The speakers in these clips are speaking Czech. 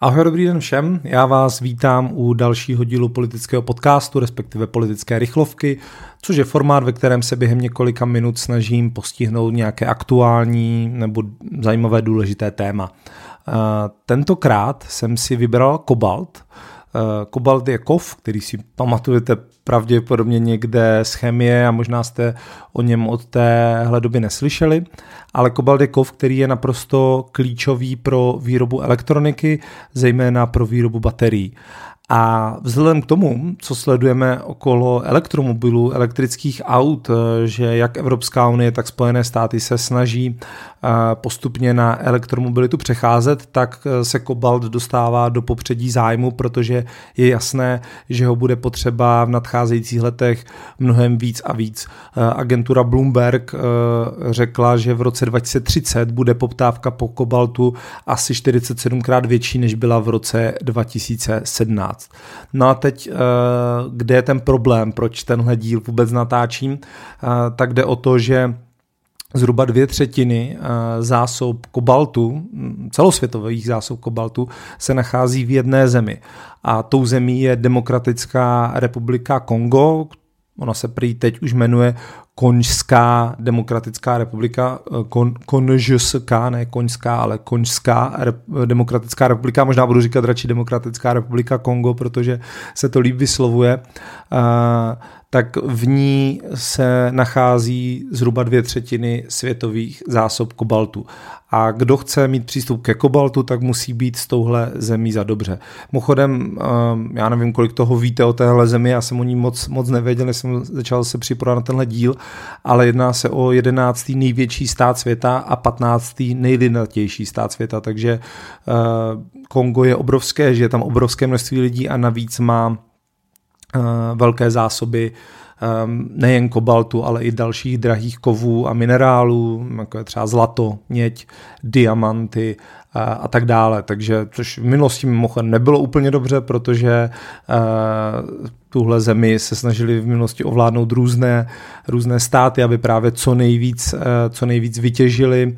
Ahoj, dobrý den všem. Já vás vítám u dalšího dílu politického podcastu, respektive politické rychlovky, což je formát, ve kterém se během několika minut snažím postihnout nějaké aktuální nebo zajímavé důležité téma. Tentokrát jsem si vybral kobalt, Eh, kobalt je kov, který si pamatujete pravděpodobně někde z chemie a možná jste o něm od téhle doby neslyšeli, ale kobalt je kov, který je naprosto klíčový pro výrobu elektroniky, zejména pro výrobu baterií. A vzhledem k tomu, co sledujeme okolo elektromobilů, elektrických aut, eh, že jak Evropská unie, tak Spojené státy se snaží eh, postupně na elektromobilitu přecházet, tak eh, se kobalt dostává do popředí zájmu, protože je jasné, že ho bude potřeba v nadcházejících letech mnohem víc a víc. Agentura Bloomberg řekla, že v roce 2030 bude poptávka po kobaltu asi 47krát větší, než byla v roce 2017. 2015. No a teď, eh, kde je ten problém, proč tenhle díl vůbec natáčím, eh, tak jde o to, že zhruba dvě třetiny eh, zásob kobaltu, hm, celosvětových zásob kobaltu, se nachází v jedné zemi. A tou zemí je Demokratická republika Kongo, ona se prý teď už jmenuje Konžská demokratická republika, eh, kon, konžsk, ne Konžská, ale Konžská rep, demokratická republika, možná budu říkat radši demokratická republika Kongo, protože se to líp vyslovuje. Tak v ní se nachází zhruba dvě třetiny světových zásob kobaltu. A kdo chce mít přístup ke kobaltu, tak musí být z touhle zemí za dobře. Mochodem, ehm, já nevím, kolik toho víte o téhle zemi, já jsem o ní moc, moc nevěděl, než jsem začal se připravovat na tenhle díl, ale jedná se o jedenáctý největší stát světa a patnáctý nejlidnatější stát světa, takže eh, Kongo je obrovské, že je tam obrovské množství lidí a navíc má velké zásoby ehm, nejen kobaltu, ale i dalších drahých kovů a minerálů, jako je třeba zlato, měď, diamanty a, eh, a tak dále. Takže, což v minulosti mimochodem nebylo úplně dobře, protože uh, tuhle zemi se snažili v minulosti ovládnout různé, různé státy, aby právě co nejvíc, co nejvíc vytěžili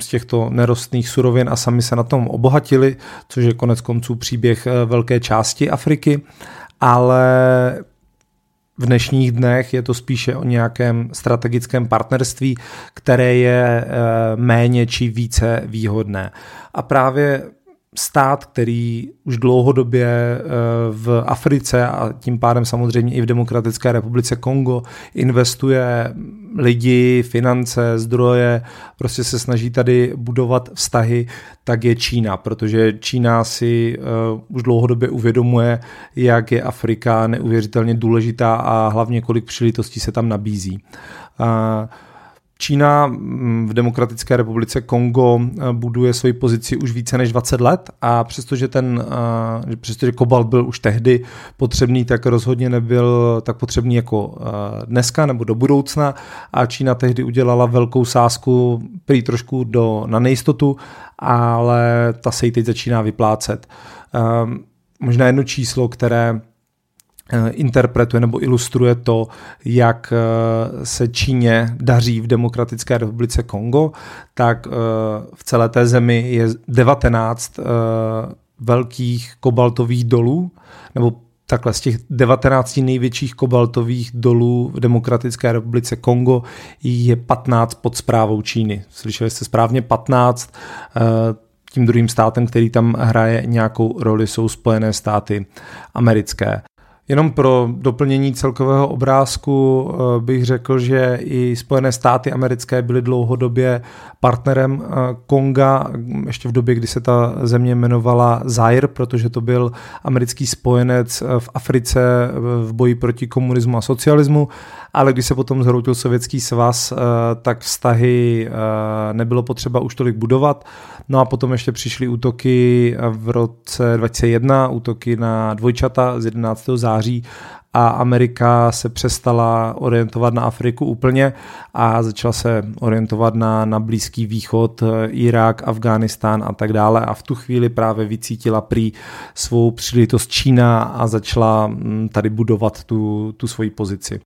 z těchto nerostných surovin a sami se na tom obohatili, což je konec konců příběh velké části Afriky ale v dnešních dnech je to spíše o nějakém strategickém partnerství, které je eh, méně či více výhodné. A právě stát, který už dlouhodobě eh, v Africe a tím pádem samozřejmě i v Demokratické republice Kongo investuje lidi, finance, zdroje, prostě se snaží tady budovat vztahy, tak je Čína, protože Čína si uh, už dlouhodobě uvědomuje, jak je Afrika neuvěřitelně důležitá a hlavně kolik příležitostí se tam nabízí. Uh, Čína mm, v Demokratické republice Kongo eh, buduje svoji pozici už více než 20 let a přestože ten, eh, přestože kobalt byl už tehdy potřebný, tak rozhodně nebyl tak potřebný jako eh, dneska nebo do budoucna a Čína tehdy udělala velkou sázku prý trošku do, na nejistotu, ale ta se jí teď začíná vyplácet. Možná jedno číslo, které interpretuje nebo ilustruje to, jak eh, se Číně daří v Demokratické republice Kongo, tak eh, v celé té zemi je 19 velkých kobaltových dolů, nebo takhle z těch 19 největších kobaltových dolů v Demokratické republice Kongo je 15 pod zprávou Číny. Slyšeli jste správně 15. Tím druhým státem, který tam hraje nějakou roli, jsou Spojené státy americké. Jenom pro doplnění celkového obrázku eh, bych řekl, že i Spojené státy americké byly dlouhodobě partnerem eh, Konga, ještě v době, kdy se ta země jmenovala Zaire, protože to byl americký spojenec eh, v Africe v boji proti komunismu a socialismu, ale když se potom zhroutil Sovětský svaz, tak vztahy nebylo potřeba už tolik budovat. No a potom ještě přišly útoky v roce 2001, útoky na dvojčata z 11. září a Amerika se přestala orientovat na Afriku úplně a začala se orientovat na, na Blízký východ, Irák, Afghánistán a tak dále a v tu chvíli právě vycítila prý svou příležitost Čína a začala mm, tady budovat tu, tu svoji pozici.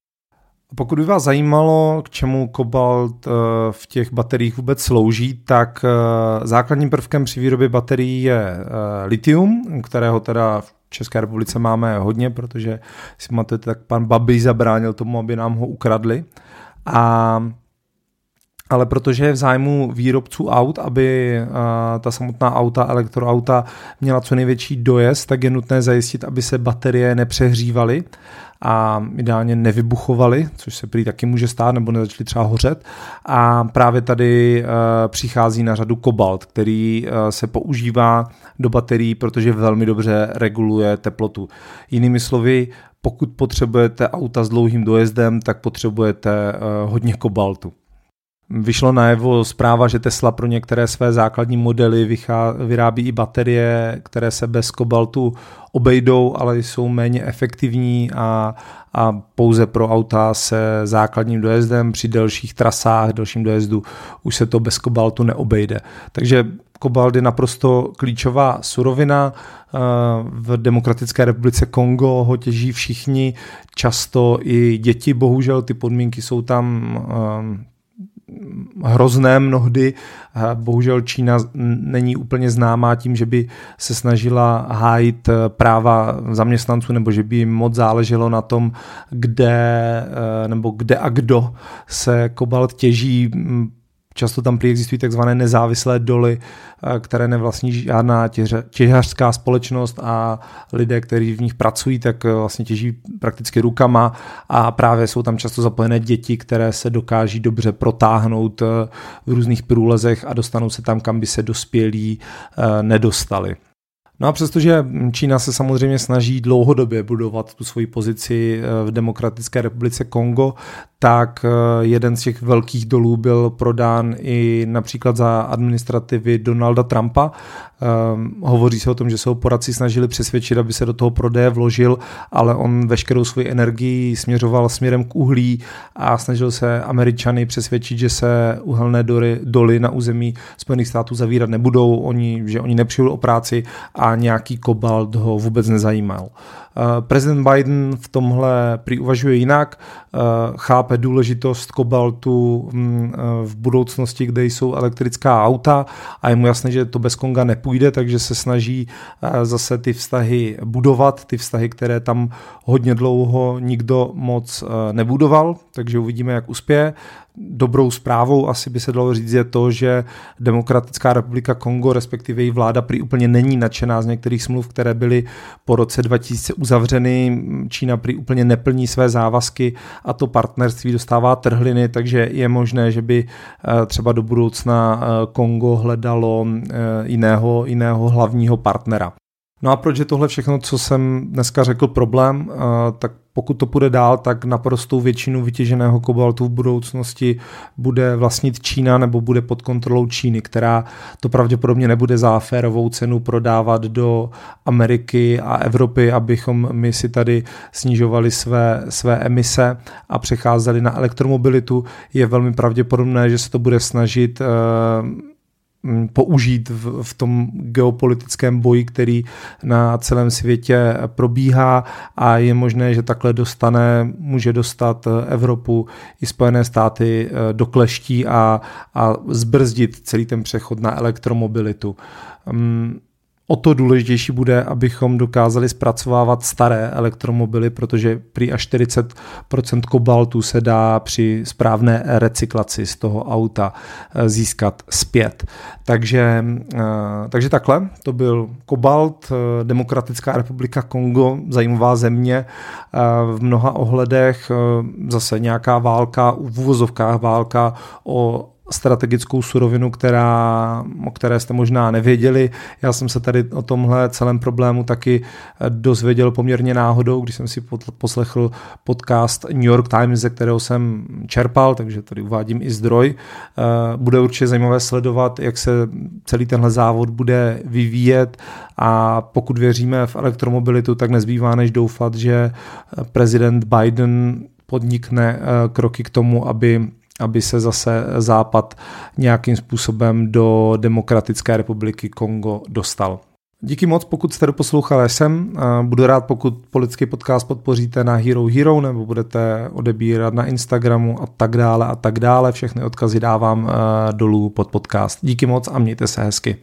Pokud by vás zajímalo, k čemu kobalt eh, v těch bateriích vůbec slouží, tak eh, základním prvkem při výrobě baterií je eh, litium, kterého teda v České republice máme hodně, protože si pamatujete, tak pan Babi zabránil tomu, aby nám ho ukradli. A ale protože je v zájmu výrobců aut, aby ta samotná auta, elektroauta měla co největší dojezd, tak je nutné zajistit, aby se baterie nepřehřívaly a ideálně nevybuchovaly, což se prý taky může stát, nebo nezačaly třeba hořet. A právě tady přichází na řadu kobalt, který se používá do baterií, protože velmi dobře reguluje teplotu. Jinými slovy, pokud potřebujete auta s dlouhým dojezdem, tak potřebujete hodně kobaltu. Vyšlo najevo zpráva, že Tesla pro některé své základní modely vychá, vyrábí i baterie, které se bez kobaltu obejdou, ale jsou méně efektivní a, a pouze pro auta se základním dojezdem při delších trasách, delším dojezdu už se to bez kobaltu neobejde. Takže kobalt je naprosto klíčová surovina. V Demokratické republice Kongo ho těží všichni, často i děti, bohužel ty podmínky jsou tam hrozné mnohdy. Bohužel Čína není úplně známá tím, že by se snažila hájit práva zaměstnanců nebo že by jim moc záleželo na tom, kde nebo kde a kdo se kobalt těží Často tam existují takzvané nezávislé doly, eh, které nevlastní žádná těžařská společnost a lidé, kteří v nich pracují, tak eh, vlastně těží prakticky rukama a právě jsou tam často zapojené děti, které se dokáží dobře protáhnout eh, v různých průlezech a dostanou se tam, kam by se dospělí nedostali. No a přestože Čína se samozřejmě snaží dlouhodobě budovat tu svoji pozici v Demokratické republice Kongo, tak eh, jeden z těch velkých dolů byl prodán i například za administrativy Donalda Trumpa. Um, hovoří se o tom, že se ho poradci snažili přesvědčit, aby se do toho prodeje vložil, ale on veškerou svoji energii směřoval směrem k uhlí a snažil se Američany přesvědčit, že se uhelné doly, doly na území Spojených států zavírat nebudou, oni, že oni nepřijeli o práci a nějaký kobalt ho vůbec nezajímal. Uh, prezident Biden v tomhle prý uvažuje jinak, uh, chápe důležitost kobaltu mm, eh, v budoucnosti, kde jsou elektrická auta a je mu jasné, že to bez Konga nepůjde, takže se snaží eh, zase ty vztahy budovat, ty vztahy, které tam hodně dlouho nikdo moc eh, nebudoval, takže uvidíme, jak uspěje dobrou zprávou asi by se dalo říct je to, že Demokratická republika Kongo, respektive její vláda, prý úplně není nadšená z některých smluv, které byly po roce 2000 uzavřeny. Čína prý úplně neplní své závazky a to partnerství dostává trhliny, takže je možné, že by eh, třeba do budoucna eh, Kongo hledalo eh, jiného, jiného hlavního partnera. No a proč je tohle všechno, co jsem dneska řekl, problém? Tak pokud to půjde dál, tak naprostou většinu vytěženého kobaltu v budoucnosti bude vlastnit Čína nebo bude pod kontrolou Číny, která to pravděpodobně nebude za férovou cenu prodávat do Ameriky a Evropy, abychom my si tady snižovali své, své emise a přecházeli na elektromobilitu. Je velmi pravděpodobné, že se to bude snažit Mm, použít v, v tom geopolitickém boji, který na celém světě probíhá a je možné, že takhle dostane, může dostat Evropu i Spojené státy eh, do kleští a, a zbrzdit celý ten přechod na elektromobilitu. O to důležitější bude, abychom dokázali zpracovávat staré elektromobily, protože prý až 40% kobaltu se dá při správné recyklaci z toho auta eh, získat zpět. Takže, eh, takže takhle, to byl kobalt, eh, Demokratická republika Kongo, zajímavá země v mnoha ohledech, zase nějaká válka, v uvozovkách válka o strategickou surovinu, která, o které jste možná nevěděli. Já jsem se tady o tomhle celém problému taky eh, dozvěděl poměrně náhodou, když jsem si poslechl podcast New York Times, ze kterého jsem čerpal, takže tady uvádím i zdroj. Eh, bude určitě zajímavé sledovat, jak se celý tenhle závod bude vyvíjet a pokud věříme v elektromobilitu, tak nezbývá než doufat, že prezident Biden podnikne eh, kroky k tomu, aby aby se zase Západ nějakým způsobem do Demokratické republiky Kongo dostal. Díky moc, pokud jste doposlouchali sem. Budu rád, pokud politický podcast podpoříte na Hero Hero nebo budete odebírat na Instagramu a tak dále a tak dále. Všechny odkazy dávám dolů pod podcast. Díky moc a mějte se hezky.